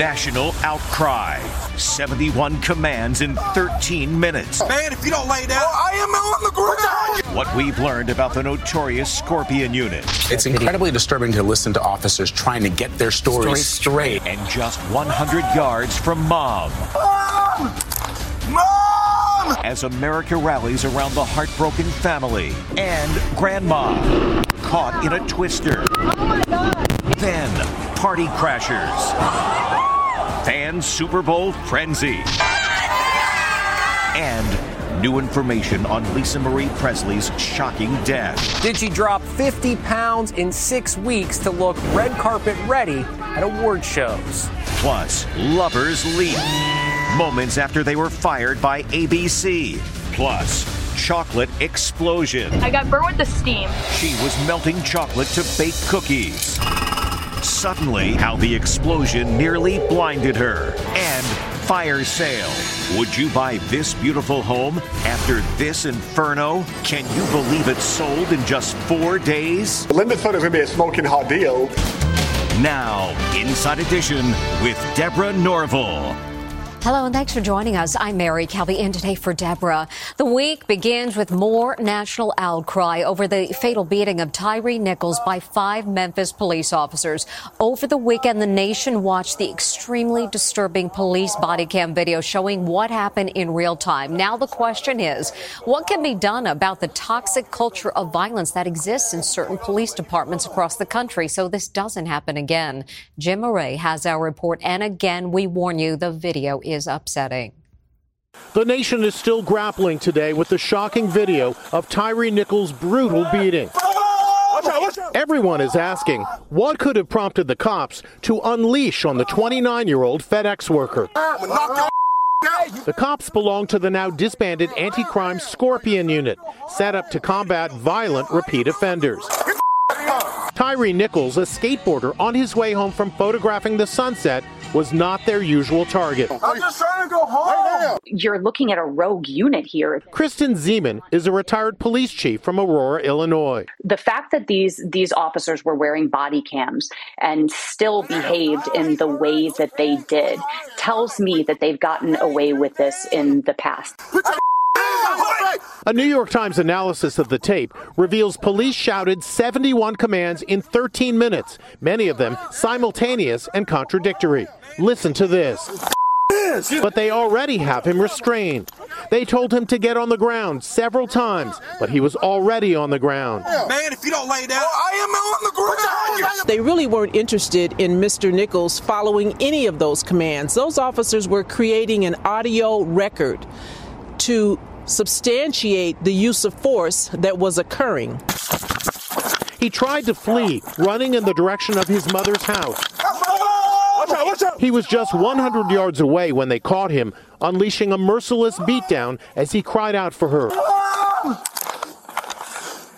National outcry. 71 commands in 13 minutes. Man, if you don't lay down, oh, I am on the ground. What we've learned about the notorious Scorpion unit. It's incredibly disturbing to listen to officers trying to get their stories straight. And just 100 yards from mom. Mom! Mom! As America rallies around the heartbroken family and grandma caught in a twister. Oh my God! Then party crashers. Fan Super Bowl frenzy. And new information on Lisa Marie Presley's shocking death. Did she drop 50 pounds in six weeks to look red carpet ready at award shows? Plus, lovers leap. Moments after they were fired by ABC. Plus, chocolate explosion. I got burnt with the steam. She was melting chocolate to bake cookies. Suddenly, how the explosion nearly blinded her. And fire sale. Would you buy this beautiful home after this inferno? Can you believe it sold in just four days? Linda thought it was going to be a smoking hot deal. Now, Inside Edition with Deborah Norville. Hello and thanks for joining us. I'm Mary Calvi in today for Deborah. The week begins with more national outcry over the fatal beating of Tyre Nichols by five Memphis police officers. Over the weekend, the nation watched the extremely disturbing police body cam video showing what happened in real time. Now the question is, what can be done about the toxic culture of violence that exists in certain police departments across the country so this doesn't happen again? Jim Murray has our report. And again, we warn you, the video is upsetting. The nation is still grappling today with the shocking video of Tyre Nichols' brutal beating. Everyone is asking what could have prompted the cops to unleash on the 29 year old FedEx worker. The cops belong to the now disbanded anti crime Scorpion unit, set up to combat violent repeat offenders. Tyre Nichols, a skateboarder on his way home from photographing the sunset, was not their usual target. I'm just trying to go home. You're looking at a rogue unit here. Kristen Ziman is a retired police chief from Aurora, Illinois. The fact that these these officers were wearing body cams and still behaved in the way that they did tells me that they've gotten away with this in the past. A New York Times analysis of the tape reveals police shouted 71 commands in 13 minutes, many of them simultaneous and contradictory. Listen to this. But they already have him restrained. They told him to get on the ground several times, but he was already on the ground. Man, if you don't lay down, I am on the ground. They really weren't interested in Mr. Nichols following any of those commands. Those officers were creating an audio record to substantiate the use of force that was occurring. He tried to flee, running in the direction of his mother's house. He was just 100 yards away when they caught him, unleashing a merciless beatdown as he cried out for her.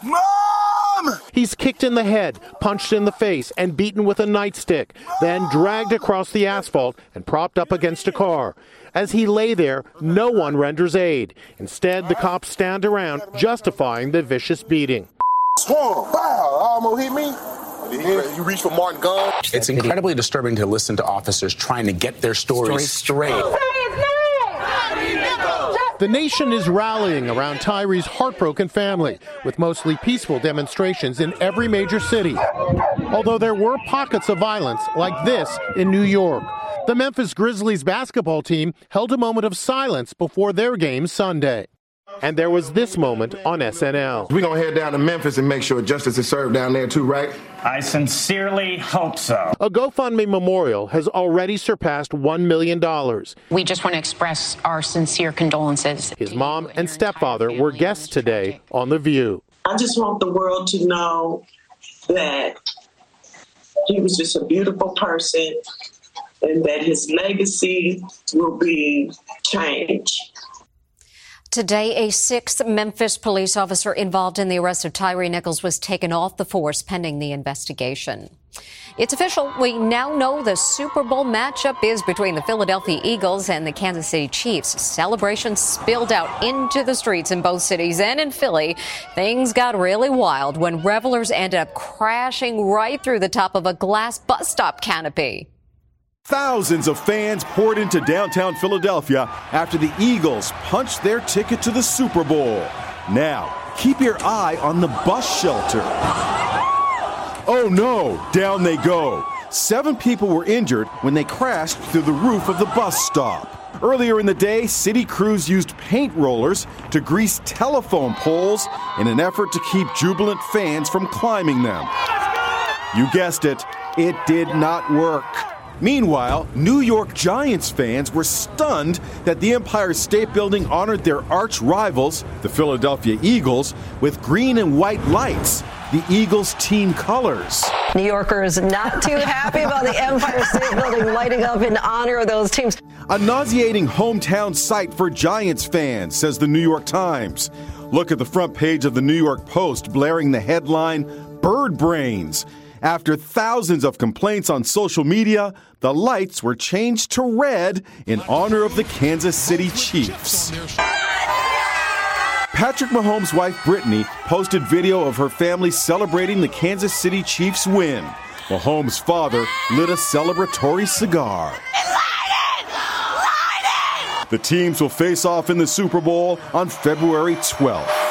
Mom! He's kicked in the head, punched in the face, and beaten with a nightstick, then dragged across the asphalt and propped up against a car. As he lay there, no one renders aid. Instead, the cops stand around justifying the vicious beating. Swung. Wow, almost hit me. You reach for Martin gun. It's incredibly disturbing to listen to officers trying to get their stories straight. The nation is rallying around Tyre's heartbroken family with mostly peaceful demonstrations in every major city. Although there were pockets of violence like this in New York. The Memphis Grizzlies basketball team held a moment of silence before their game Sunday. And there was this moment on SNL. We're going to head down to Memphis and make sure justice is served down there too, right? I sincerely hope so. A GoFundMe memorial has already surpassed $1 million. We just want to express our sincere condolences. His mom and stepfather were guests today on The View. I just want the world to know that he was just a beautiful person and that his legacy will be changed. Today, a sixth Memphis police officer involved in the arrest of Tyre Nichols was taken off the force pending the investigation. It's official. We now know the Super Bowl matchup is between the Philadelphia Eagles and the Kansas City Chiefs. Celebrations spilled out into the streets in both cities and in Philly. Things got really wild when revelers ended up crashing right through the top of a glass bus stop canopy. Thousands of fans poured into downtown Philadelphia after the Eagles punched their ticket to the Super Bowl. Now, keep your eye on the bus shelter. Oh no, down they go. Seven people were injured when they crashed through the roof of the bus stop. Earlier in the day, city crews used paint rollers to grease telephone poles in an effort to keep jubilant fans from climbing them. You guessed it, it did not work. Meanwhile, New York Giants fans were stunned that the Empire State Building honored their arch rivals, the Philadelphia Eagles, with green and white lights, the Eagles' team colors. New Yorkers not too happy about the Empire State Building lighting up in honor of those teams. A nauseating hometown sight for Giants fans, says the New York Times. Look at the front page of the New York Post blaring the headline Bird Brains. After thousands of complaints on social media, the lights were changed to red in honor of the Kansas City Chiefs. Patrick Mahomes' wife Brittany posted video of her family celebrating the Kansas City Chiefs win. Mahomes' father lit a celebratory cigar. The teams will face off in the Super Bowl on February 12th.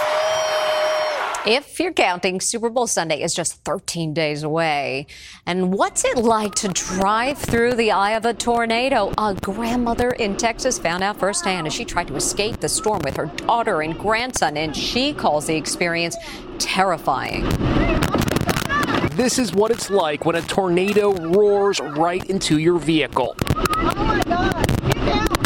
If you're counting, Super Bowl Sunday is just 13 days away. And what's it like to drive through the eye of a tornado? A grandmother in Texas found out firsthand as she tried to escape the storm with her daughter and grandson, and she calls the experience terrifying. This is what it's like when a tornado roars right into your vehicle. Oh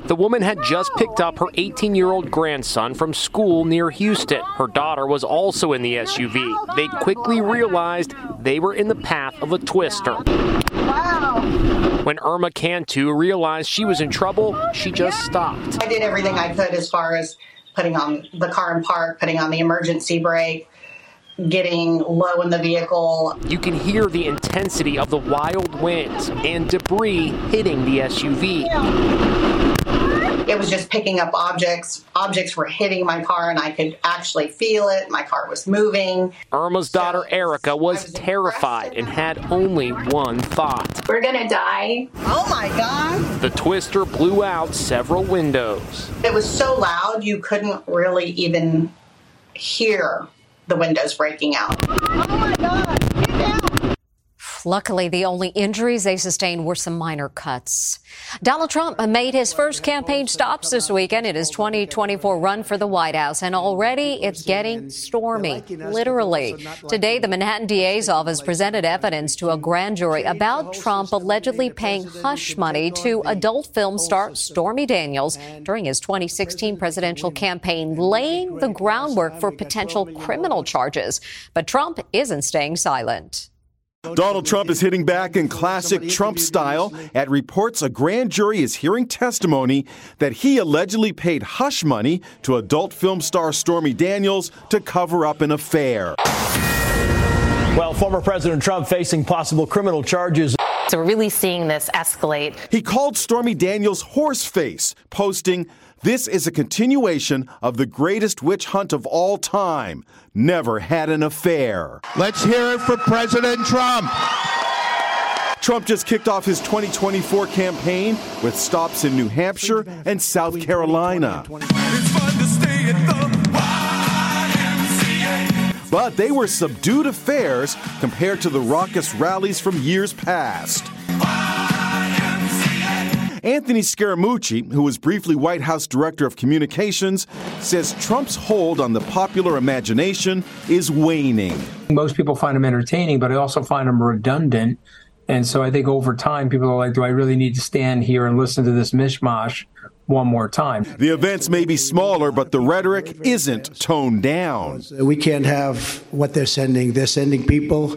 The woman had just picked up her 18 year old grandson from school near Houston. Her daughter was also in the SUV. They quickly realized they were in the path of a twister. Wow. When Irma Cantu realized she was in trouble, she just stopped. I did everything I could as far as putting on the car in park, putting on the emergency brake, getting low in the vehicle. You can hear the intensity of the wild winds and debris hitting the SUV. It was just picking up objects. Objects were hitting my car, and I could actually feel it. My car was moving. Irma's daughter Erica was, was terrified and had only one thought We're gonna die. Oh my God. The twister blew out several windows. It was so loud, you couldn't really even hear the windows breaking out. Luckily, the only injuries they sustained were some minor cuts. Donald Trump made his first campaign stops this weekend in his 2024 run for the White House, and already it's getting stormy, literally. Today, the Manhattan DA's office presented evidence to a grand jury about Trump allegedly paying hush money to adult film star Stormy Daniels during his 2016 presidential campaign, laying the groundwork for potential criminal charges. But Trump isn't staying silent. Donald Trump is hitting back in classic Trump style at reports a grand jury is hearing testimony that he allegedly paid hush money to adult film star Stormy Daniels to cover up an affair. Well, former President Trump facing possible criminal charges. So we're really seeing this escalate. He called Stormy Daniels horseface, posting, This is a continuation of the greatest witch hunt of all time. Never had an affair. Let's hear it for President Trump. Trump just kicked off his 2024 campaign with stops in New Hampshire and South Carolina. But they were subdued affairs compared to the raucous rallies from years past. Anthony Scaramucci, who was briefly White House Director of Communications, says Trump's hold on the popular imagination is waning. Most people find him entertaining, but I also find him redundant. And so I think over time, people are like, do I really need to stand here and listen to this mishmash one more time? The events may be smaller, but the rhetoric isn't toned down. We can't have what they're sending. They're sending people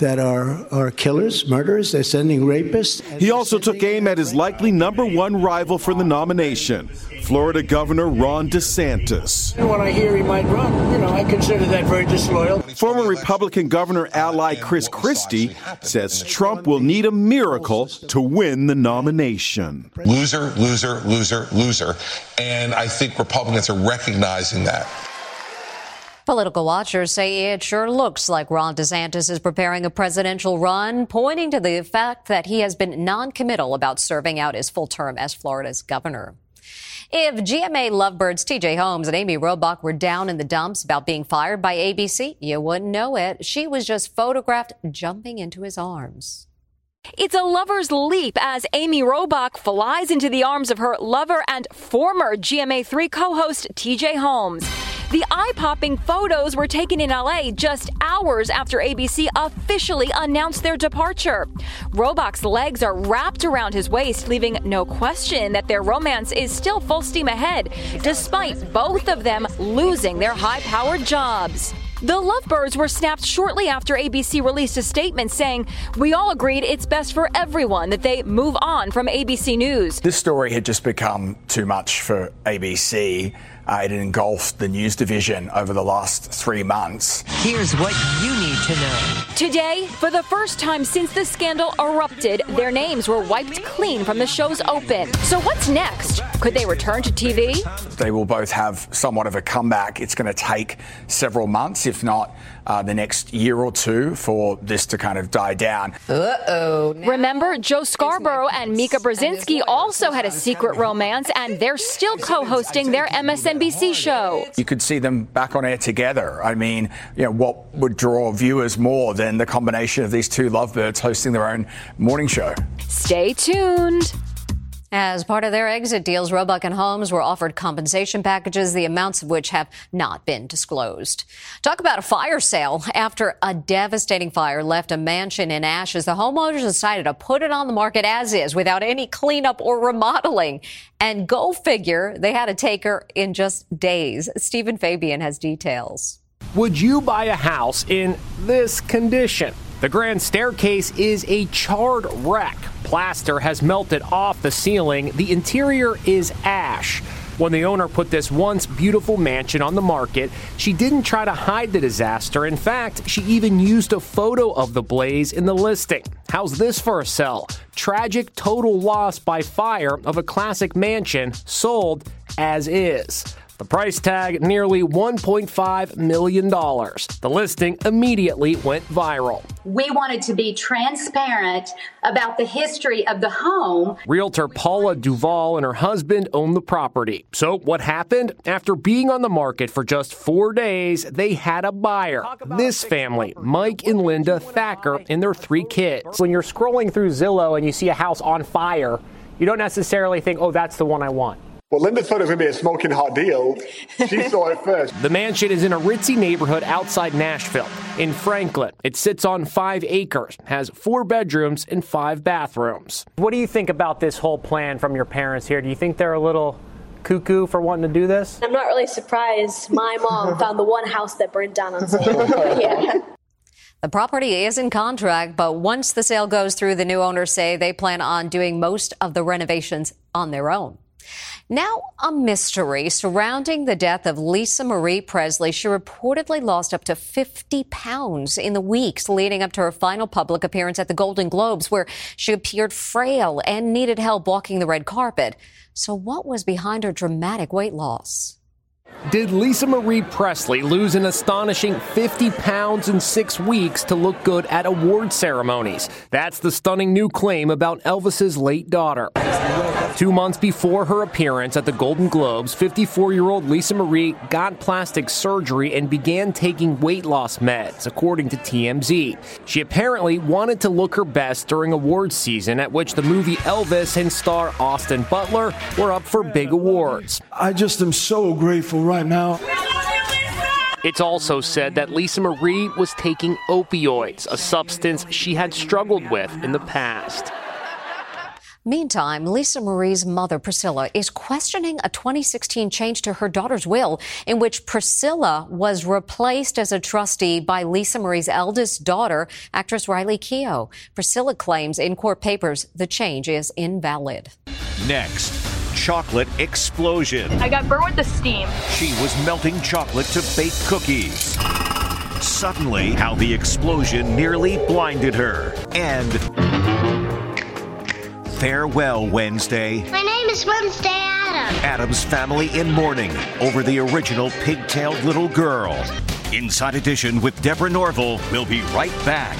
that are, are killers, murderers. They're sending rapists. He also took aim at his likely number one rival for the nomination, Florida Governor Ron DeSantis. And when I hear he might run, you know, I consider that very disloyal. Former Republican governor ally Chris Christie says Trump will need a miracle to win the nomination. Loser, loser, loser, loser. And I think Republicans are recognizing that. Political watchers say it sure looks like Ron DeSantis is preparing a presidential run, pointing to the fact that he has been non-committal about serving out his full term as Florida's governor. If GMA lovebirds TJ Holmes and Amy Robach were down in the dumps about being fired by ABC, you wouldn't know it. She was just photographed jumping into his arms. It's a lover's leap as Amy Robach flies into the arms of her lover and former GMA3 co-host TJ Holmes. The eye popping photos were taken in LA just hours after ABC officially announced their departure. Robach's legs are wrapped around his waist, leaving no question that their romance is still full steam ahead, despite both of them losing their high powered jobs. The Lovebirds were snapped shortly after ABC released a statement saying, We all agreed it's best for everyone that they move on from ABC News. This story had just become too much for ABC. Uh, it engulfed the news division over the last three months. Here's what you need to know. Today, for the first time since the scandal erupted, their names were wiped clean from the show's open. So what's next? Could they return to TV? They will both have somewhat of a comeback. It's going to take several months, if not uh, the next year or two, for this to kind of die down. Uh oh. Remember, Joe Scarborough and Mika Brzezinski also had a secret romance, and they're still co hosting their MSNBC show. You could see them back on air together. I mean, you know, what would draw viewers more than the combination of these two lovebirds hosting their own morning show? Stay tuned. As part of their exit deals, Robach and Holmes were offered compensation packages, the amounts of which have not been disclosed. Talk about a fire sale. After a devastating fire left a mansion in ashes, the homeowners decided to put it on the market as is without any cleanup or remodeling. And go figure, they had a taker in just days. Stephen Fabian has details. Would you buy a house in this condition? The grand staircase is a charred wreck. Plaster has melted off the ceiling. The interior is ash. When the owner put this once beautiful mansion on the market, she didn't try to hide the disaster. In fact, she even used a photo of the blaze in the listing. How's this for a sell? Tragic total loss by fire of a classic mansion sold as is. The price tag nearly $1.5 million. The listing immediately went viral. We wanted to be transparent about the history of the home. Realtor Paula Duval and her husband own the property. So, what happened? After being on the market for just four days, they had a buyer. This family, Mike and Linda Thacker, and their three kids. When you're scrolling through Zillow and you see a house on fire, you don't necessarily think, oh, that's the one I want. Well, Linda thought it was going to be a smoking hot deal. She saw it first. The mansion is in a ritzy neighborhood outside Nashville, in Franklin. It sits on five acres, has four bedrooms and five bathrooms. What do you think about this whole plan from your parents here? Do you think they're a little cuckoo for wanting to do this? I'm not really surprised. My mom found the one house that burned down on sale. yeah. The property is in contract, but once the sale goes through, the new owners say they plan on doing most of the renovations on their own. Now, a mystery surrounding the death of Lisa Marie Presley. She reportedly lost up to 50 pounds in the weeks leading up to her final public appearance at the Golden Globes, where she appeared frail and needed help walking the red carpet. So, what was behind her dramatic weight loss? Did Lisa Marie Presley lose an astonishing 50 pounds in six weeks to look good at award ceremonies? That's the stunning new claim about Elvis's late daughter. Two months before her appearance at the Golden Globes, 54 year old Lisa Marie got plastic surgery and began taking weight loss meds, according to TMZ. She apparently wanted to look her best during awards season, at which the movie Elvis and star Austin Butler were up for big awards. I just am so grateful right now. It's also said that Lisa Marie was taking opioids, a substance she had struggled with in the past. Meantime, Lisa Marie's mother, Priscilla, is questioning a 2016 change to her daughter's will in which Priscilla was replaced as a trustee by Lisa Marie's eldest daughter, actress Riley Keough. Priscilla claims in court papers the change is invalid. Next, chocolate explosion. I got burnt with the steam. She was melting chocolate to bake cookies. Suddenly, how the explosion nearly blinded her. And Farewell Wednesday. My name is Wednesday Addams. Addams family in mourning over the original pig-tailed little girl. Inside Edition with Deborah Norville. We'll be right back.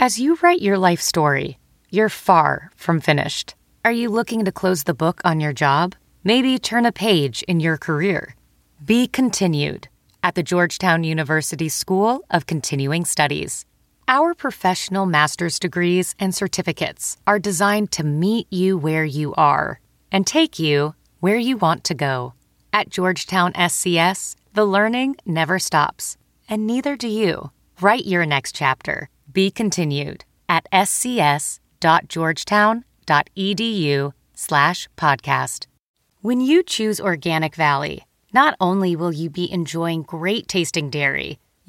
As you write your life story, you're far from finished. Are you looking to close the book on your job? Maybe turn a page in your career? Be continued at the Georgetown University School of Continuing Studies. Our professional master's degrees and certificates are designed to meet you where you are and take you where you want to go. At Georgetown SCS, the learning never stops, and neither do you. Write your next chapter. Be continued at scs.georgetown.edu slash podcast. When you choose Organic Valley, not only will you be enjoying great tasting dairy,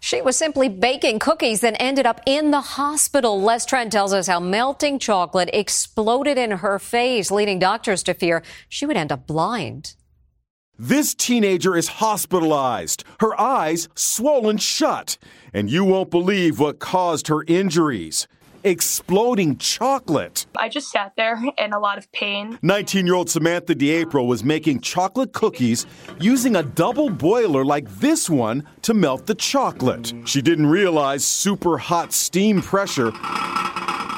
She was simply baking cookies and ended up in the hospital. Les Trent tells us how melting chocolate exploded in her face, leading doctors to fear she would end up blind. This teenager is hospitalized, her eyes swollen shut, and you won't believe what caused her injuries exploding chocolate. I just sat there in a lot of pain. 19 year old Samantha DiApro was making chocolate cookies using a double boiler like this one to melt the chocolate. She didn't realize super hot steam pressure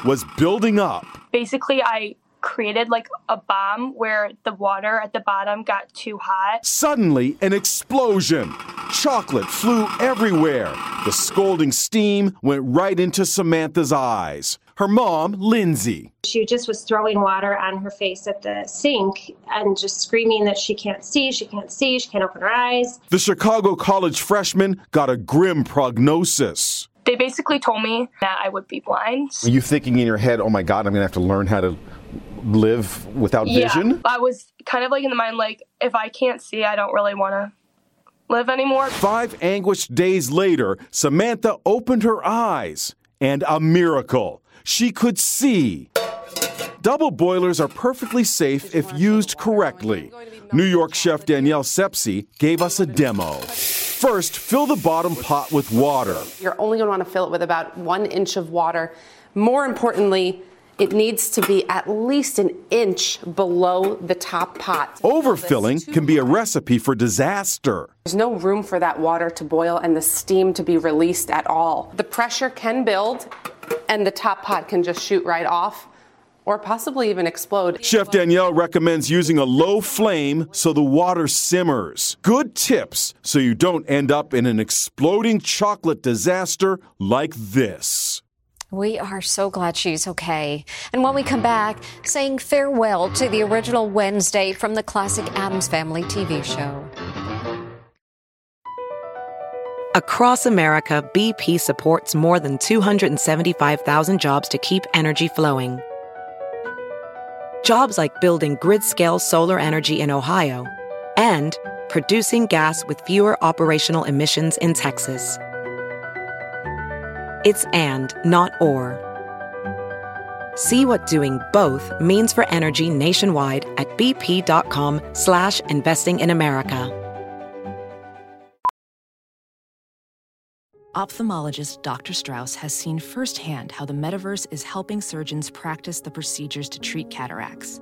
was building up. Basically, I created like a bomb where the water at the bottom got too hot. Suddenly, an explosion. Chocolate flew everywhere. The scalding steam went right into Samantha's eyes. Her mom, Lindsay. She just was throwing water on her face at the sink and just screaming that she can't see, she can't see, she can't open her eyes. The Chicago College freshman got a grim prognosis. They basically told me that I would be blind. Were you thinking in your head, oh my God, I'm going to have to learn how to live without vision? I was kind of like in the mind, like, if I can't see, I don't really want to live anymore. Five anguished days later, Samantha opened her eyes, and a miracle. She could see. Double boilers are perfectly safe if used correctly. New York chef Danielle Sepsy gave us a demo. First, fill the bottom pot with water. You're only going to want to fill it with about one inch of water. More importantly, it needs to be at least an inch below the top pot. Overfilling can be a recipe for disaster. There's no room for that water to boil and the steam to be released at all. The pressure can build and the top pot can just shoot right off or possibly even explode. Chef Danielle recommends using a low flame so the water simmers. Good tips so you don't end up in an exploding chocolate disaster like this. We are so glad she's okay. And when we come back, saying farewell to the original Wednesday from the classic Addams Family TV show. Across America, BP supports more than 275,000 jobs to keep energy flowing. Jobs like building grid scale solar energy in Ohio and producing gas with fewer operational emissions in Texas. It's and, not or. See what doing both means for energy nationwide at bp.com slash investing in America. Ophthalmologist Dr. Strauss has seen firsthand how the metaverse is helping surgeons practice the procedures to treat cataracts.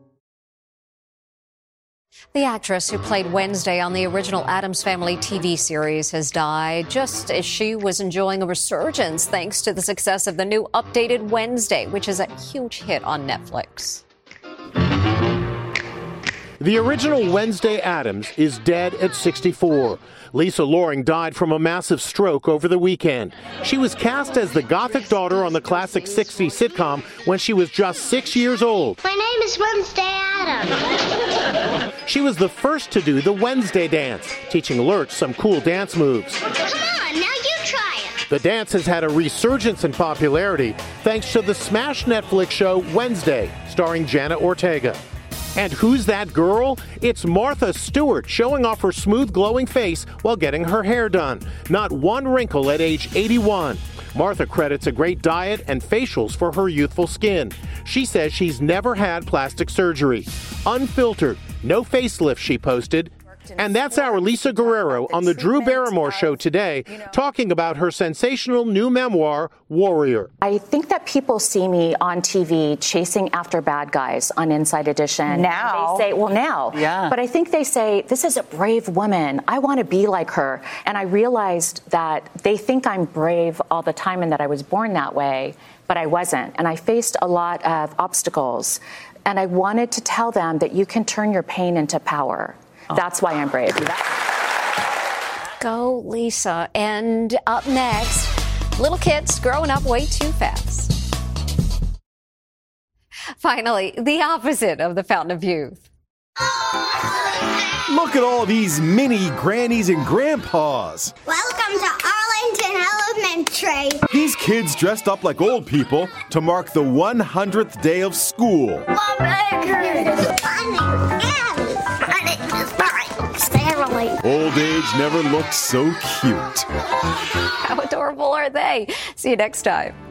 The actress who played Wednesday on the original Addams Family TV series has died just as she was enjoying a resurgence thanks to the success of the new updated Wednesday, which is a huge hit on Netflix. The original Wednesday Addams is dead at 64. Lisa Loring died from a massive stroke over the weekend. She was cast as the gothic daughter on the classic 60s sitcom when she was just six years old. My name is Wednesday Addams. She was the first to do the Wednesday dance, teaching Lurch some cool dance moves. Come on, now you try it. The dance has had a resurgence in popularity thanks to the smash Netflix show Wednesday, starring Jenna Ortega. And who's that girl? It's Martha Stewart showing off her smooth, glowing face while getting her hair done. Not one wrinkle at age 81. Martha credits a great diet and facials for her youthful skin. She says she's never had plastic surgery. Unfiltered, no facelift, she posted. And that's our Lisa Guerrero on the Drew Barrymore Show today, talking about her sensational new memoir, Warrior. I think that people see me on TV chasing after bad guys on Inside Edition. Now. They say, well, now. Yeah. But I think they say, this is a brave woman. I want to be like her. And I realized that they think I'm brave all the time and that I was born that way, but I wasn't. And I faced a lot of obstacles. And I wanted to tell them that you can turn your pain into power. Oh. That's why I'm brave. Go, Lisa. And up next, little kids growing up way too fast. Finally, the opposite of the fountain of youth. Look at all these mini grannies and grandpas. Welcome to Arlington Elementary. These kids dressed up like old people to mark the 100th day of school. Old age never looked so cute. How adorable are they? See you next time.